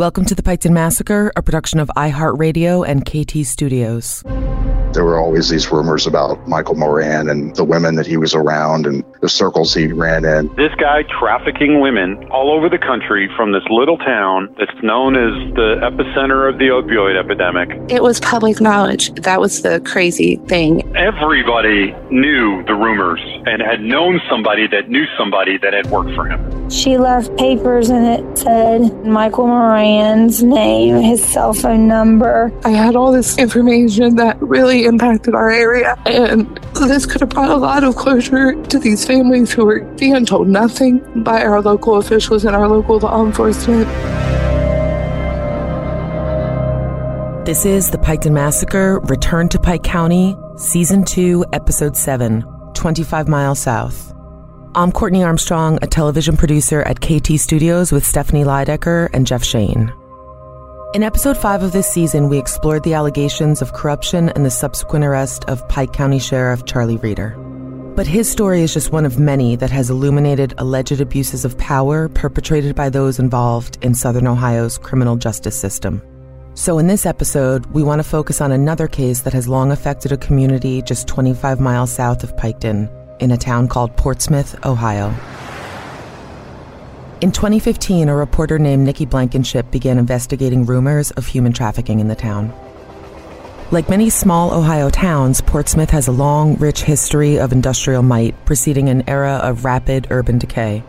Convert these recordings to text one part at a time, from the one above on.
Welcome to the Piketon Massacre, a production of iHeartRadio and KT Studios. There were always these rumors about Michael Moran and the women that he was around and the circles he ran in. This guy trafficking women all over the country from this little town that's known as the epicenter of the opioid epidemic. It was public knowledge. That was the crazy thing. Everybody knew the rumors and had known somebody that knew somebody that had worked for him. She left papers and it said Michael Moran's name, his cell phone number. I had all this information that really impacted our area, and this could have brought a lot of closure to these families who were being told nothing by our local officials and our local law enforcement. This is the Piketon Massacre Return to Pike County, Season 2, Episode 7, 25 Miles South. I'm Courtney Armstrong, a television producer at KT Studios with Stephanie Lydecker and Jeff Shane. In episode 5 of this season, we explored the allegations of corruption and the subsequent arrest of Pike County Sheriff Charlie Reader. But his story is just one of many that has illuminated alleged abuses of power perpetrated by those involved in Southern Ohio's criminal justice system. So, in this episode, we want to focus on another case that has long affected a community just 25 miles south of Piketon, in a town called Portsmouth, Ohio. In 2015, a reporter named Nikki Blankenship began investigating rumors of human trafficking in the town. Like many small Ohio towns, Portsmouth has a long, rich history of industrial might preceding an era of rapid urban decay.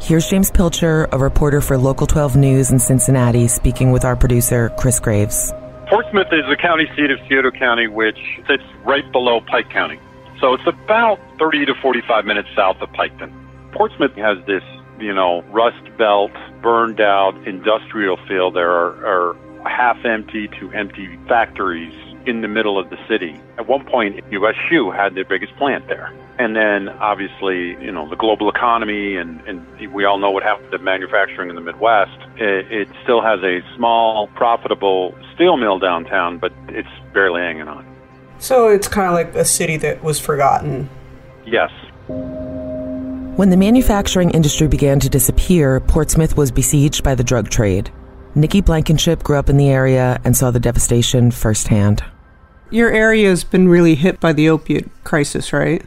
Here's James Pilcher, a reporter for Local 12 News in Cincinnati, speaking with our producer, Chris Graves. Portsmouth is the county seat of Scioto County, which sits right below Pike County. So it's about 30 to 45 minutes south of Piketon. Portsmouth has this, you know, rust belt, burned out industrial feel. There are, are half empty to empty factories in the middle of the city. At one point, U.S. Shoe had their biggest plant there. And then obviously, you know, the global economy and, and we all know what happened to manufacturing in the Midwest. It, it still has a small, profitable steel mill downtown, but it's barely hanging on. So it's kind of like a city that was forgotten. Yes. When the manufacturing industry began to disappear, Portsmouth was besieged by the drug trade. Nikki Blankenship grew up in the area and saw the devastation firsthand. Your area has been really hit by the opiate crisis, right?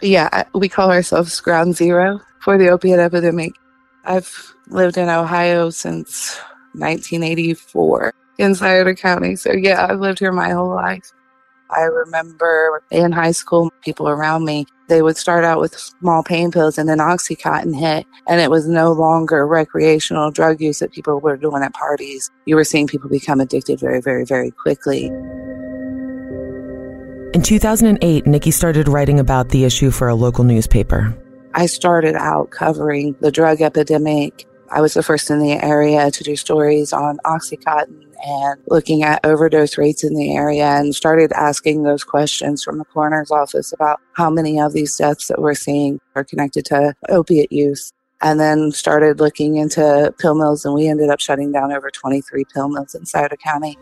Yeah, we call ourselves ground zero for the opiate epidemic. I've lived in Ohio since 1984 in Scioto County. So, yeah, I've lived here my whole life. I remember in high school, people around me, they would start out with small pain pills and then Oxycontin hit. And it was no longer recreational drug use that people were doing at parties. You were seeing people become addicted very, very, very quickly. In 2008, Nikki started writing about the issue for a local newspaper. I started out covering the drug epidemic. I was the first in the area to do stories on Oxycontin and looking at overdose rates in the area and started asking those questions from the coroner's office about how many of these deaths that we're seeing are connected to opiate use. And then started looking into pill mills, and we ended up shutting down over 23 pill mills in Scioto County.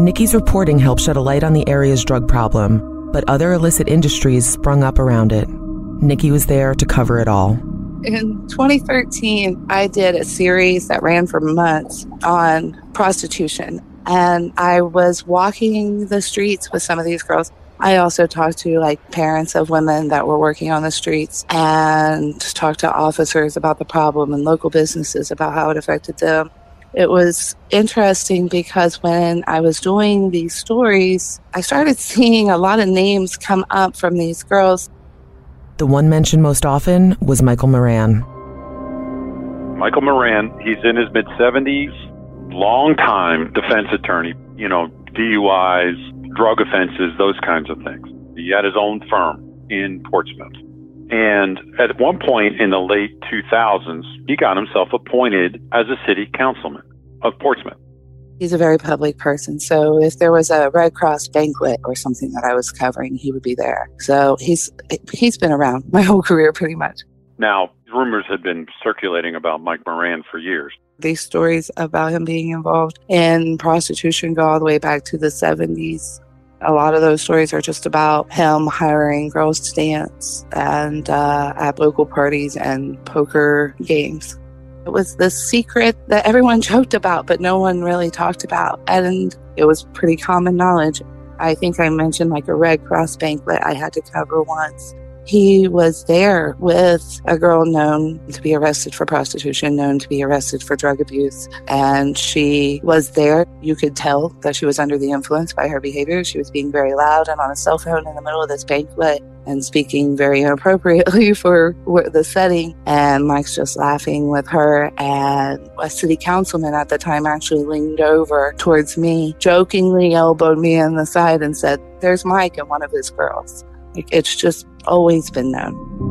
Nikki's reporting helped shed a light on the area's drug problem, but other illicit industries sprung up around it. Nikki was there to cover it all. In 2013, I did a series that ran for months on prostitution. And I was walking the streets with some of these girls. I also talked to like parents of women that were working on the streets and talked to officers about the problem and local businesses about how it affected them it was interesting because when I was doing these stories, I started seeing a lot of names come up from these girls. The one mentioned most often was Michael Moran. Michael Moran, he's in his mid 70s, long time defense attorney, you know, DUIs, drug offenses, those kinds of things. He had his own firm in Portsmouth. And at one point in the late 2000s, he got himself appointed as a city councilman of Portsmouth. He's a very public person. So if there was a Red Cross banquet or something that I was covering, he would be there. So he's he's been around my whole career pretty much. Now, rumors had been circulating about Mike Moran for years. These stories about him being involved in prostitution go all the way back to the 70s. A lot of those stories are just about him hiring girls to dance and uh, at local parties and poker games. It was the secret that everyone joked about, but no one really talked about. And it was pretty common knowledge. I think I mentioned like a Red Cross banquet I had to cover once. He was there with a girl known to be arrested for prostitution, known to be arrested for drug abuse. And she was there. You could tell that she was under the influence by her behavior. She was being very loud and on a cell phone in the middle of this banquet and speaking very inappropriately for the setting. And Mike's just laughing with her. And a city councilman at the time actually leaned over towards me, jokingly elbowed me in the side and said, There's Mike and one of his girls. Like, it's just always been known.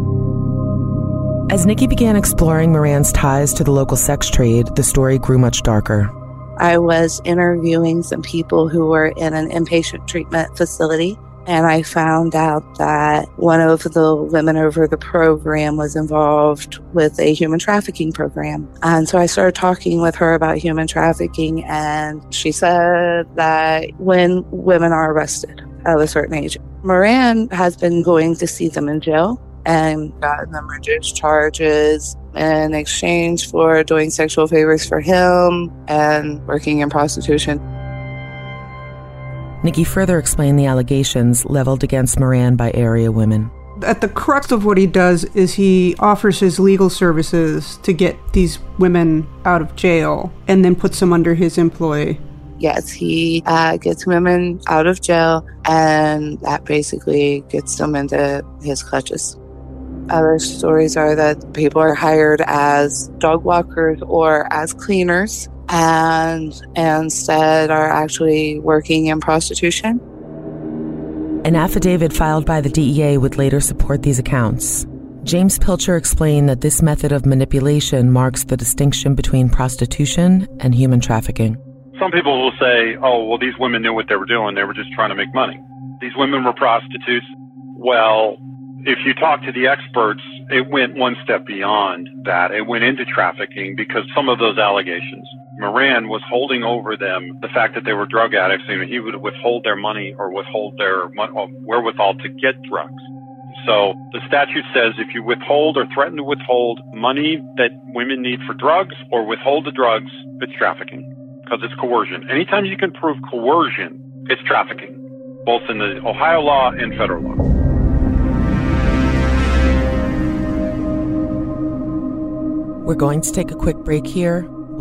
As Nikki began exploring Moran's ties to the local sex trade, the story grew much darker. I was interviewing some people who were in an inpatient treatment facility, and I found out that one of the women over the program was involved with a human trafficking program. And so I started talking with her about human trafficking, and she said that when women are arrested at a certain age, Moran has been going to see them in jail and gotten them reduced charges in exchange for doing sexual favors for him and working in prostitution. Nikki further explained the allegations leveled against Moran by area women. At the crux of what he does is he offers his legal services to get these women out of jail and then puts them under his employ yes, he uh, gets women out of jail, and that basically gets them into his clutches. Other stories are that people are hired as dog walkers or as cleaners and instead are actually working in prostitution. An affidavit filed by the DEA would later support these accounts. James Pilcher explained that this method of manipulation marks the distinction between prostitution and human trafficking. Some people will say, oh, well, these women knew what they were doing. They were just trying to make money. These women were prostitutes. Well, if you talk to the experts, it went one step beyond that. It went into trafficking because some of those allegations, Moran was holding over them the fact that they were drug addicts and he would withhold their money or withhold their uh, wherewithal to get drugs. So the statute says if you withhold or threaten to withhold money that women need for drugs or withhold the drugs, it's trafficking because it's coercion. Anytime you can prove coercion, it's trafficking, both in the Ohio law and federal law. We're going to take a quick break here.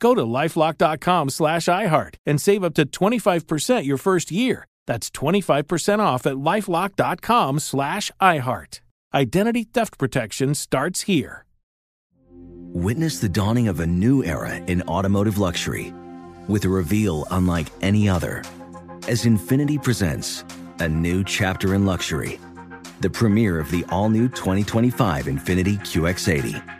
Go to lifelock.com slash iHeart and save up to 25% your first year. That's 25% off at lifelock.com slash iHeart. Identity theft protection starts here. Witness the dawning of a new era in automotive luxury with a reveal unlike any other as Infiniti presents a new chapter in luxury, the premiere of the all-new 2025 Infiniti QX80.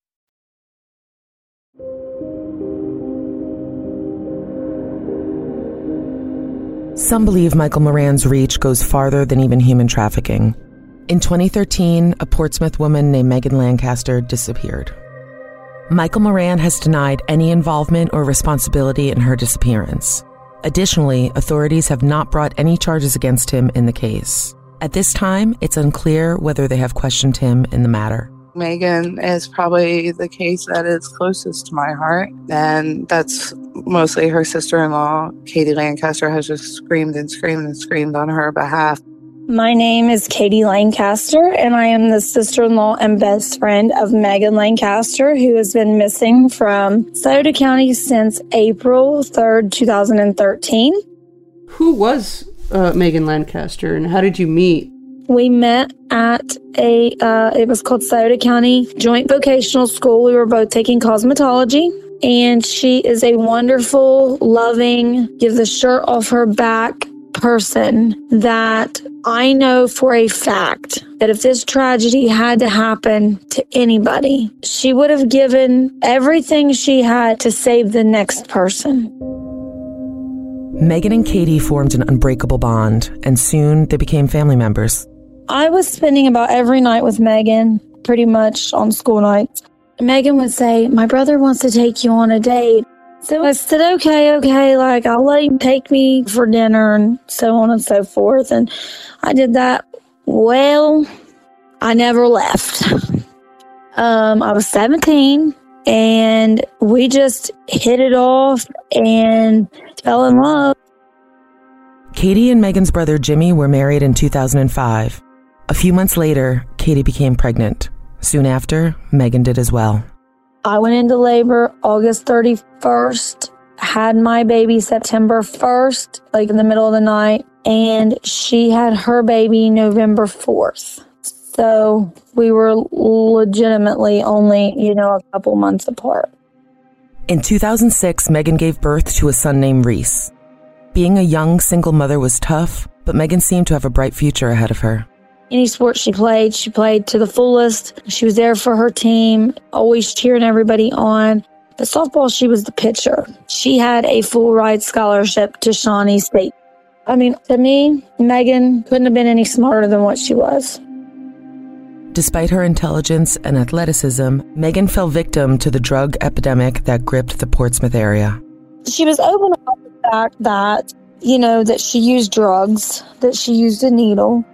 Some believe Michael Moran's reach goes farther than even human trafficking. In 2013, a Portsmouth woman named Megan Lancaster disappeared. Michael Moran has denied any involvement or responsibility in her disappearance. Additionally, authorities have not brought any charges against him in the case. At this time, it's unclear whether they have questioned him in the matter. Megan is probably the case that is closest to my heart. And that's mostly her sister in law, Katie Lancaster, has just screamed and screamed and screamed on her behalf. My name is Katie Lancaster, and I am the sister in law and best friend of Megan Lancaster, who has been missing from Scioto County since April 3rd, 2013. Who was uh, Megan Lancaster, and how did you meet? We met at a, uh, it was called Scioto County Joint Vocational School. We were both taking cosmetology. And she is a wonderful, loving, give the shirt off her back person that I know for a fact that if this tragedy had to happen to anybody, she would have given everything she had to save the next person. Megan and Katie formed an unbreakable bond, and soon they became family members. I was spending about every night with Megan, pretty much on school nights. Megan would say, My brother wants to take you on a date. So I said, Okay, okay, like I'll let him take me for dinner and so on and so forth. And I did that. Well, I never left. um, I was 17 and we just hit it off and fell in love. Katie and Megan's brother Jimmy were married in 2005. A few months later, Katie became pregnant. Soon after, Megan did as well. I went into labor August 31st, had my baby September 1st, like in the middle of the night, and she had her baby November 4th. So we were legitimately only, you know, a couple months apart. In 2006, Megan gave birth to a son named Reese. Being a young single mother was tough, but Megan seemed to have a bright future ahead of her. Any sport she played, she played to the fullest. She was there for her team, always cheering everybody on. But softball, she was the pitcher. She had a full ride scholarship to Shawnee State. I mean, to me, Megan couldn't have been any smarter than what she was. Despite her intelligence and athleticism, Megan fell victim to the drug epidemic that gripped the Portsmouth area. She was open about the fact that, you know, that she used drugs, that she used a needle.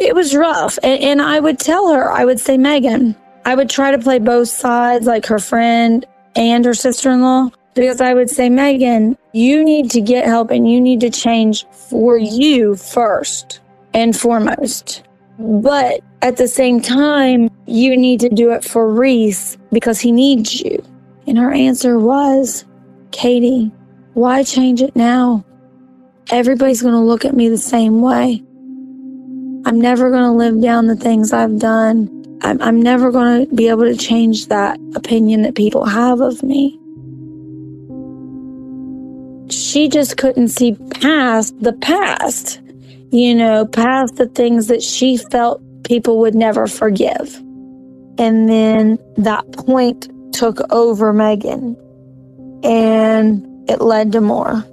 It was rough. And, and I would tell her, I would say, Megan, I would try to play both sides, like her friend and her sister in law, because I would say, Megan, you need to get help and you need to change for you first and foremost. But at the same time, you need to do it for Reese because he needs you. And her answer was, Katie, why change it now? Everybody's going to look at me the same way. I'm never going to live down the things I've done. I'm, I'm never going to be able to change that opinion that people have of me. She just couldn't see past the past you know, past the things that she felt people would never forgive. And then that point took over Megan and it led to more.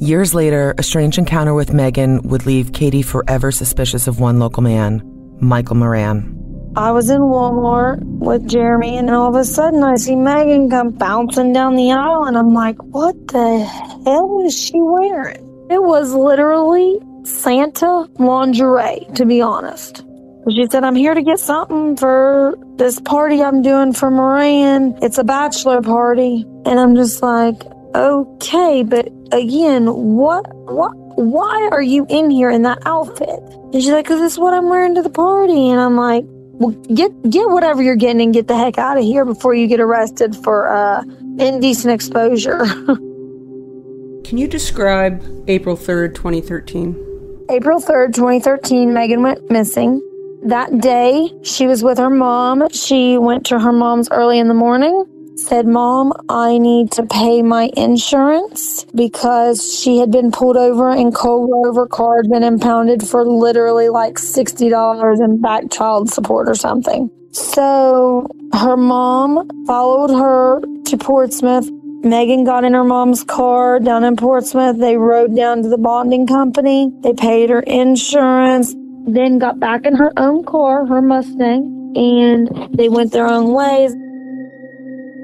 Years later, a strange encounter with Megan would leave Katie forever suspicious of one local man, Michael Moran. I was in Walmart with Jeremy, and all of a sudden I see Megan come bouncing down the aisle, and I'm like, what the hell is she wearing? It was literally Santa lingerie, to be honest. She said, I'm here to get something for this party I'm doing for Moran. It's a bachelor party. And I'm just like, okay, but again, what, what, why are you in here in that outfit? And she's like, cause this is what I'm wearing to the party. And I'm like, well, get, get whatever you're getting and get the heck out of here before you get arrested for, uh, indecent exposure. Can you describe April 3rd, 2013? April 3rd, 2013, Megan went missing. That day, she was with her mom. She went to her mom's early in the morning, said, Mom, I need to pay my insurance because she had been pulled over and Cole Rover car been impounded for literally like $60 in back child support or something. So her mom followed her to Portsmouth, Megan got in her mom's car down in Portsmouth. They rode down to the bonding company. They paid her insurance, then got back in her own car, her Mustang, and they went their own ways.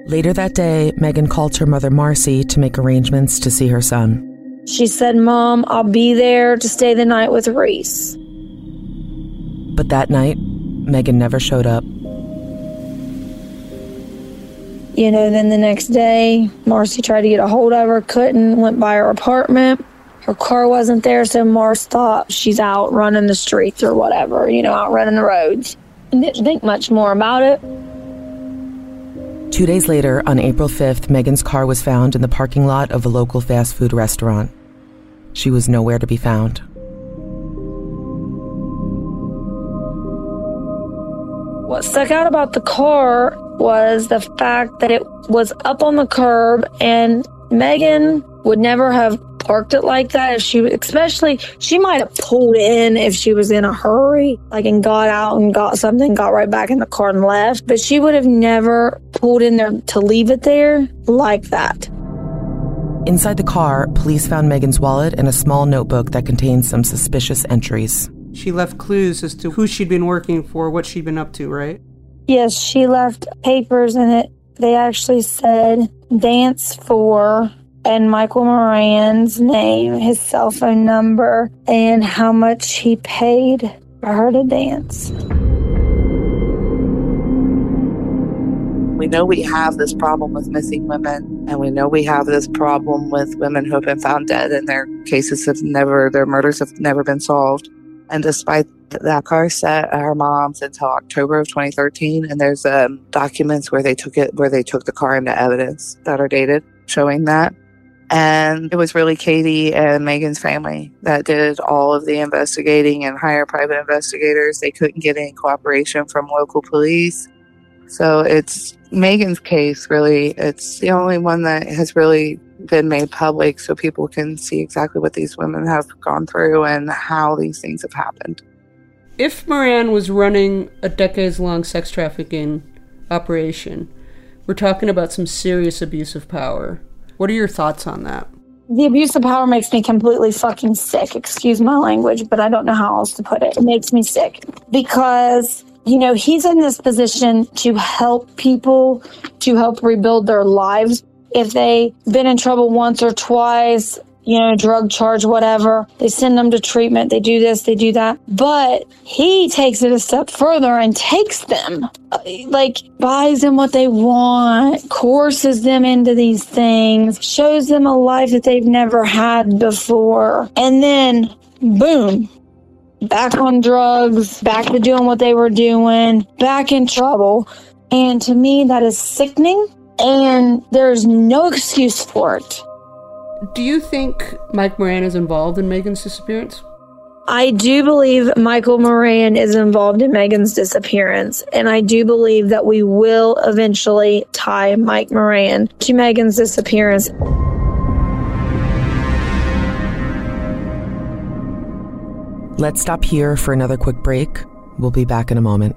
Later that day, Megan called her mother Marcy to make arrangements to see her son. She said, Mom, I'll be there to stay the night with Reese. But that night, Megan never showed up. You know, then the next day, Marcy tried to get a hold of her, couldn't, went by her apartment. Her car wasn't there, so Marcy thought she's out running the streets or whatever, you know, out running the roads. And didn't think much more about it. Two days later, on April 5th, Megan's car was found in the parking lot of a local fast food restaurant. She was nowhere to be found. What stuck out about the car was the fact that it was up on the curb and Megan would never have parked it like that if she especially she might have pulled in if she was in a hurry like and got out and got something got right back in the car and left but she would have never pulled in there to leave it there like that Inside the car, police found Megan's wallet and a small notebook that contained some suspicious entries. She left clues as to who she'd been working for, what she'd been up to, right? Yes, she left papers in it. They actually said dance for and Michael Moran's name, his cell phone number, and how much he paid for her to dance. We know we have this problem with missing women, and we know we have this problem with women who have been found dead and their cases have never, their murders have never been solved. And despite That car sat at her mom's until October of 2013, and there's um, documents where they took it, where they took the car into evidence that are dated, showing that. And it was really Katie and Megan's family that did all of the investigating and hired private investigators. They couldn't get any cooperation from local police. So it's Megan's case, really. It's the only one that has really been made public so people can see exactly what these women have gone through and how these things have happened. If Moran was running a decades long sex trafficking operation, we're talking about some serious abuse of power. What are your thoughts on that? The abuse of power makes me completely fucking sick. Excuse my language, but I don't know how else to put it. It makes me sick because, you know, he's in this position to help people, to help rebuild their lives. If they've been in trouble once or twice, you know, drug charge, whatever. They send them to treatment. They do this, they do that. But he takes it a step further and takes them, uh, like, buys them what they want, courses them into these things, shows them a life that they've never had before. And then, boom, back on drugs, back to doing what they were doing, back in trouble. And to me, that is sickening. And there's no excuse for it. Do you think Mike Moran is involved in Megan's disappearance? I do believe Michael Moran is involved in Megan's disappearance, and I do believe that we will eventually tie Mike Moran to Megan's disappearance. Let's stop here for another quick break. We'll be back in a moment.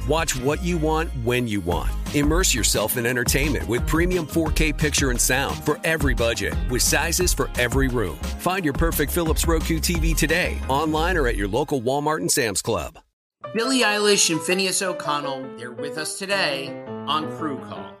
Watch what you want when you want. Immerse yourself in entertainment with premium 4K picture and sound for every budget, with sizes for every room. Find your perfect Philips Roku TV today, online or at your local Walmart and Sam's Club. Billie Eilish and Finneas O'Connell, they're with us today on Crew Call.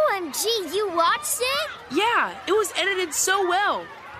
OMG, you watched it? Yeah, it was edited so well.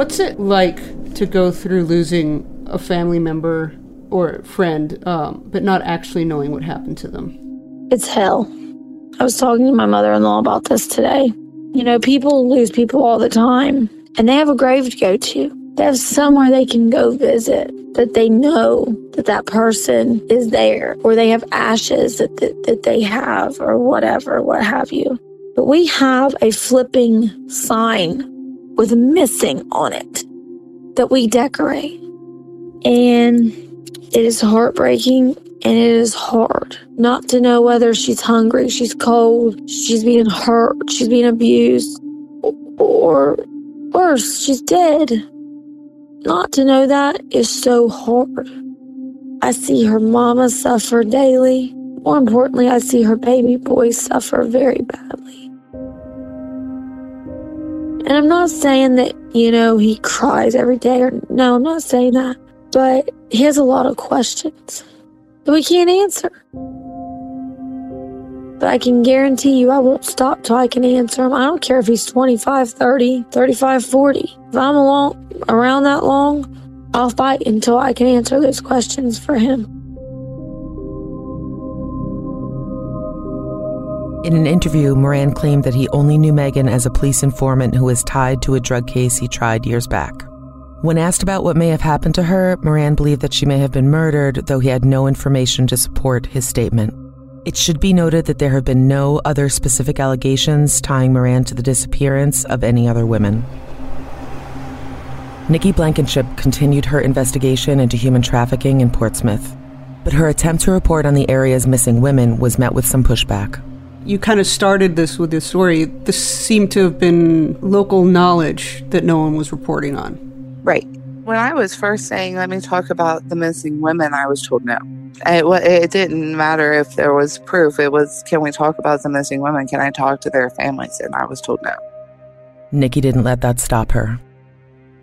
What's it like to go through losing a family member or friend, um, but not actually knowing what happened to them? It's hell. I was talking to my mother in law about this today. You know, people lose people all the time, and they have a grave to go to. They have somewhere they can go visit that they know that that person is there, or they have ashes that, that, that they have, or whatever, what have you. But we have a flipping sign with missing on it that we decorate. And it is heartbreaking and it is hard not to know whether she's hungry, she's cold, she's being hurt, she's being abused, or worse, she's dead. Not to know that is so hard. I see her mama suffer daily. More importantly, I see her baby boy suffer very badly. And I'm not saying that, you know, he cries every day or no, I'm not saying that. But he has a lot of questions that we can't answer. But I can guarantee you I won't stop till I can answer him. I don't care if he's 25, 30, 35, 40. If I'm along, around that long, I'll fight until I can answer those questions for him. In an interview, Moran claimed that he only knew Megan as a police informant who was tied to a drug case he tried years back. When asked about what may have happened to her, Moran believed that she may have been murdered, though he had no information to support his statement. It should be noted that there have been no other specific allegations tying Moran to the disappearance of any other women. Nikki Blankenship continued her investigation into human trafficking in Portsmouth, but her attempt to report on the area's missing women was met with some pushback. You kind of started this with this story. This seemed to have been local knowledge that no one was reporting on. Right. When I was first saying, let me talk about the missing women, I was told no. It, it didn't matter if there was proof. It was, can we talk about the missing women? Can I talk to their families? And I was told no. Nikki didn't let that stop her.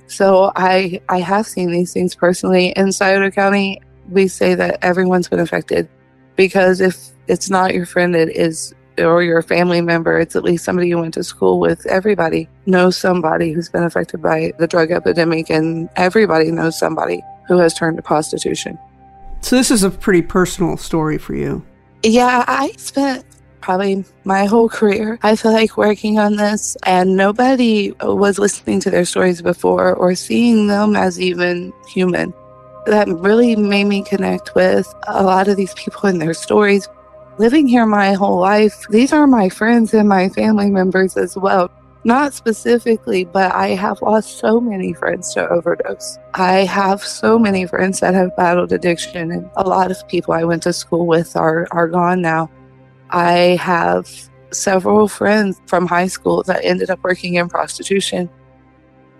So I I have seen these things personally in Scioto County. We say that everyone's been affected because if it's not your friend, it is or your family member, it's at least somebody you went to school with. Everybody knows somebody who's been affected by the drug epidemic, and everybody knows somebody who has turned to prostitution. So, this is a pretty personal story for you. Yeah, I spent probably my whole career, I feel like, working on this, and nobody was listening to their stories before or seeing them as even human. That really made me connect with a lot of these people and their stories living here my whole life, these are my friends and my family members as well. Not specifically, but I have lost so many friends to overdose. I have so many friends that have battled addiction, and a lot of people I went to school with are, are gone now. I have several friends from high school that ended up working in prostitution.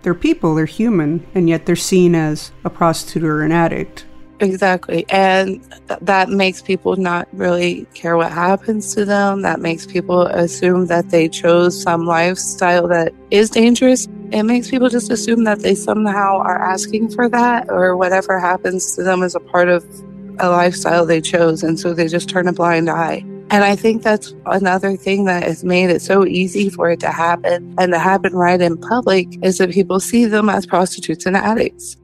They're people, they're human, and yet they're seen as a prostitute or an addict. Exactly. And th- that makes people not really care what happens to them. That makes people assume that they chose some lifestyle that is dangerous. It makes people just assume that they somehow are asking for that or whatever happens to them is a part of a lifestyle they chose. And so they just turn a blind eye. And I think that's another thing that has made it so easy for it to happen and to happen right in public is that people see them as prostitutes and addicts.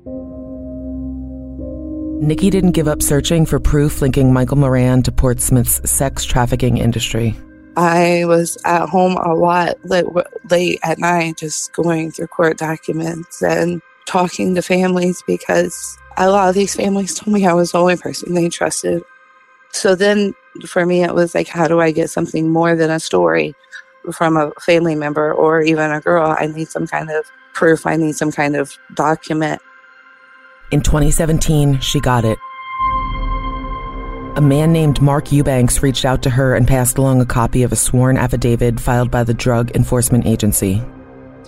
Nikki didn't give up searching for proof linking Michael Moran to Portsmouth's sex trafficking industry. I was at home a lot late, late at night, just going through court documents and talking to families because a lot of these families told me I was the only person they trusted. So then for me, it was like, how do I get something more than a story from a family member or even a girl? I need some kind of proof, I need some kind of document. In 2017, she got it. A man named Mark Eubanks reached out to her and passed along a copy of a sworn affidavit filed by the Drug Enforcement Agency.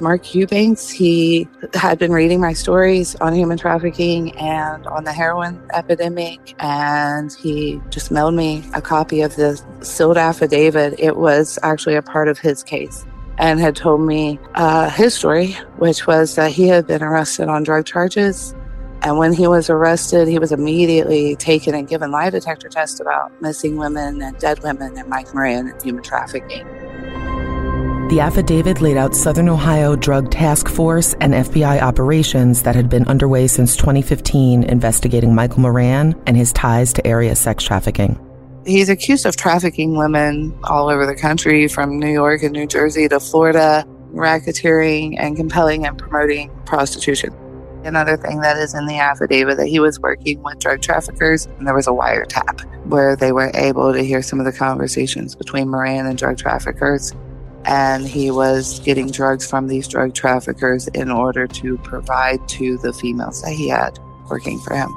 Mark Eubanks, he had been reading my stories on human trafficking and on the heroin epidemic, and he just mailed me a copy of the sealed affidavit. It was actually a part of his case and had told me uh, his story, which was that he had been arrested on drug charges and when he was arrested, he was immediately taken and given lie detector tests about missing women and dead women and Mike Moran and human trafficking. The affidavit laid out Southern Ohio Drug Task Force and FBI operations that had been underway since 2015 investigating Michael Moran and his ties to area sex trafficking. He's accused of trafficking women all over the country, from New York and New Jersey to Florida, racketeering and compelling and promoting prostitution. Another thing that is in the affidavit that he was working with drug traffickers, and there was a wiretap where they were able to hear some of the conversations between Moran and drug traffickers and he was getting drugs from these drug traffickers in order to provide to the females that he had working for him.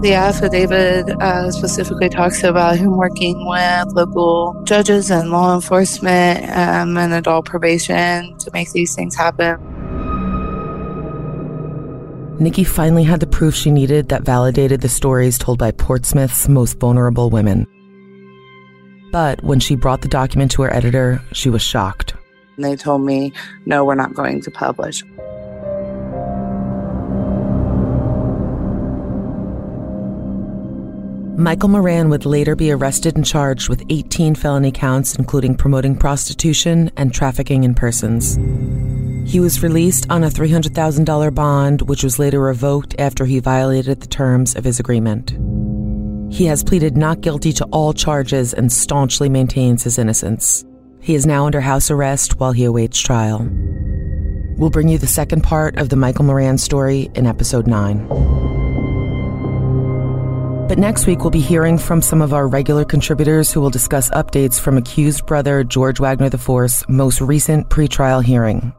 The affidavit uh, specifically talks about him working with local judges and law enforcement um, and adult probation to make these things happen. Nikki finally had the proof she needed that validated the stories told by Portsmouth's most vulnerable women. But when she brought the document to her editor, she was shocked. They told me, no, we're not going to publish. Michael Moran would later be arrested and charged with 18 felony counts, including promoting prostitution and trafficking in persons. He was released on a $300,000 bond, which was later revoked after he violated the terms of his agreement. He has pleaded not guilty to all charges and staunchly maintains his innocence. He is now under house arrest while he awaits trial. We'll bring you the second part of the Michael Moran story in episode 9. But next week, we'll be hearing from some of our regular contributors who will discuss updates from accused brother George Wagner IV's most recent pretrial hearing.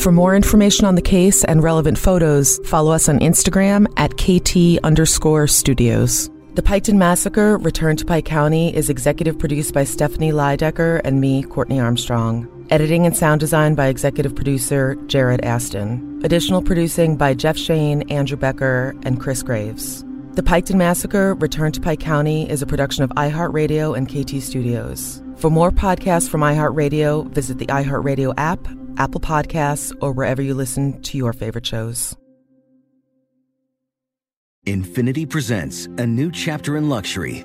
For more information on the case and relevant photos, follow us on Instagram at KT underscore studios. The Piketon Massacre, Return to Pike County, is executive produced by Stephanie Lydecker and me, Courtney Armstrong. Editing and sound design by executive producer Jared Aston. Additional producing by Jeff Shane, Andrew Becker, and Chris Graves. The Piketon Massacre, Return to Pike County is a production of iHeartRadio and KT Studios. For more podcasts from iHeartRadio, visit the iHeartRadio app, Apple Podcasts, or wherever you listen to your favorite shows. Infiniti presents a new chapter in luxury,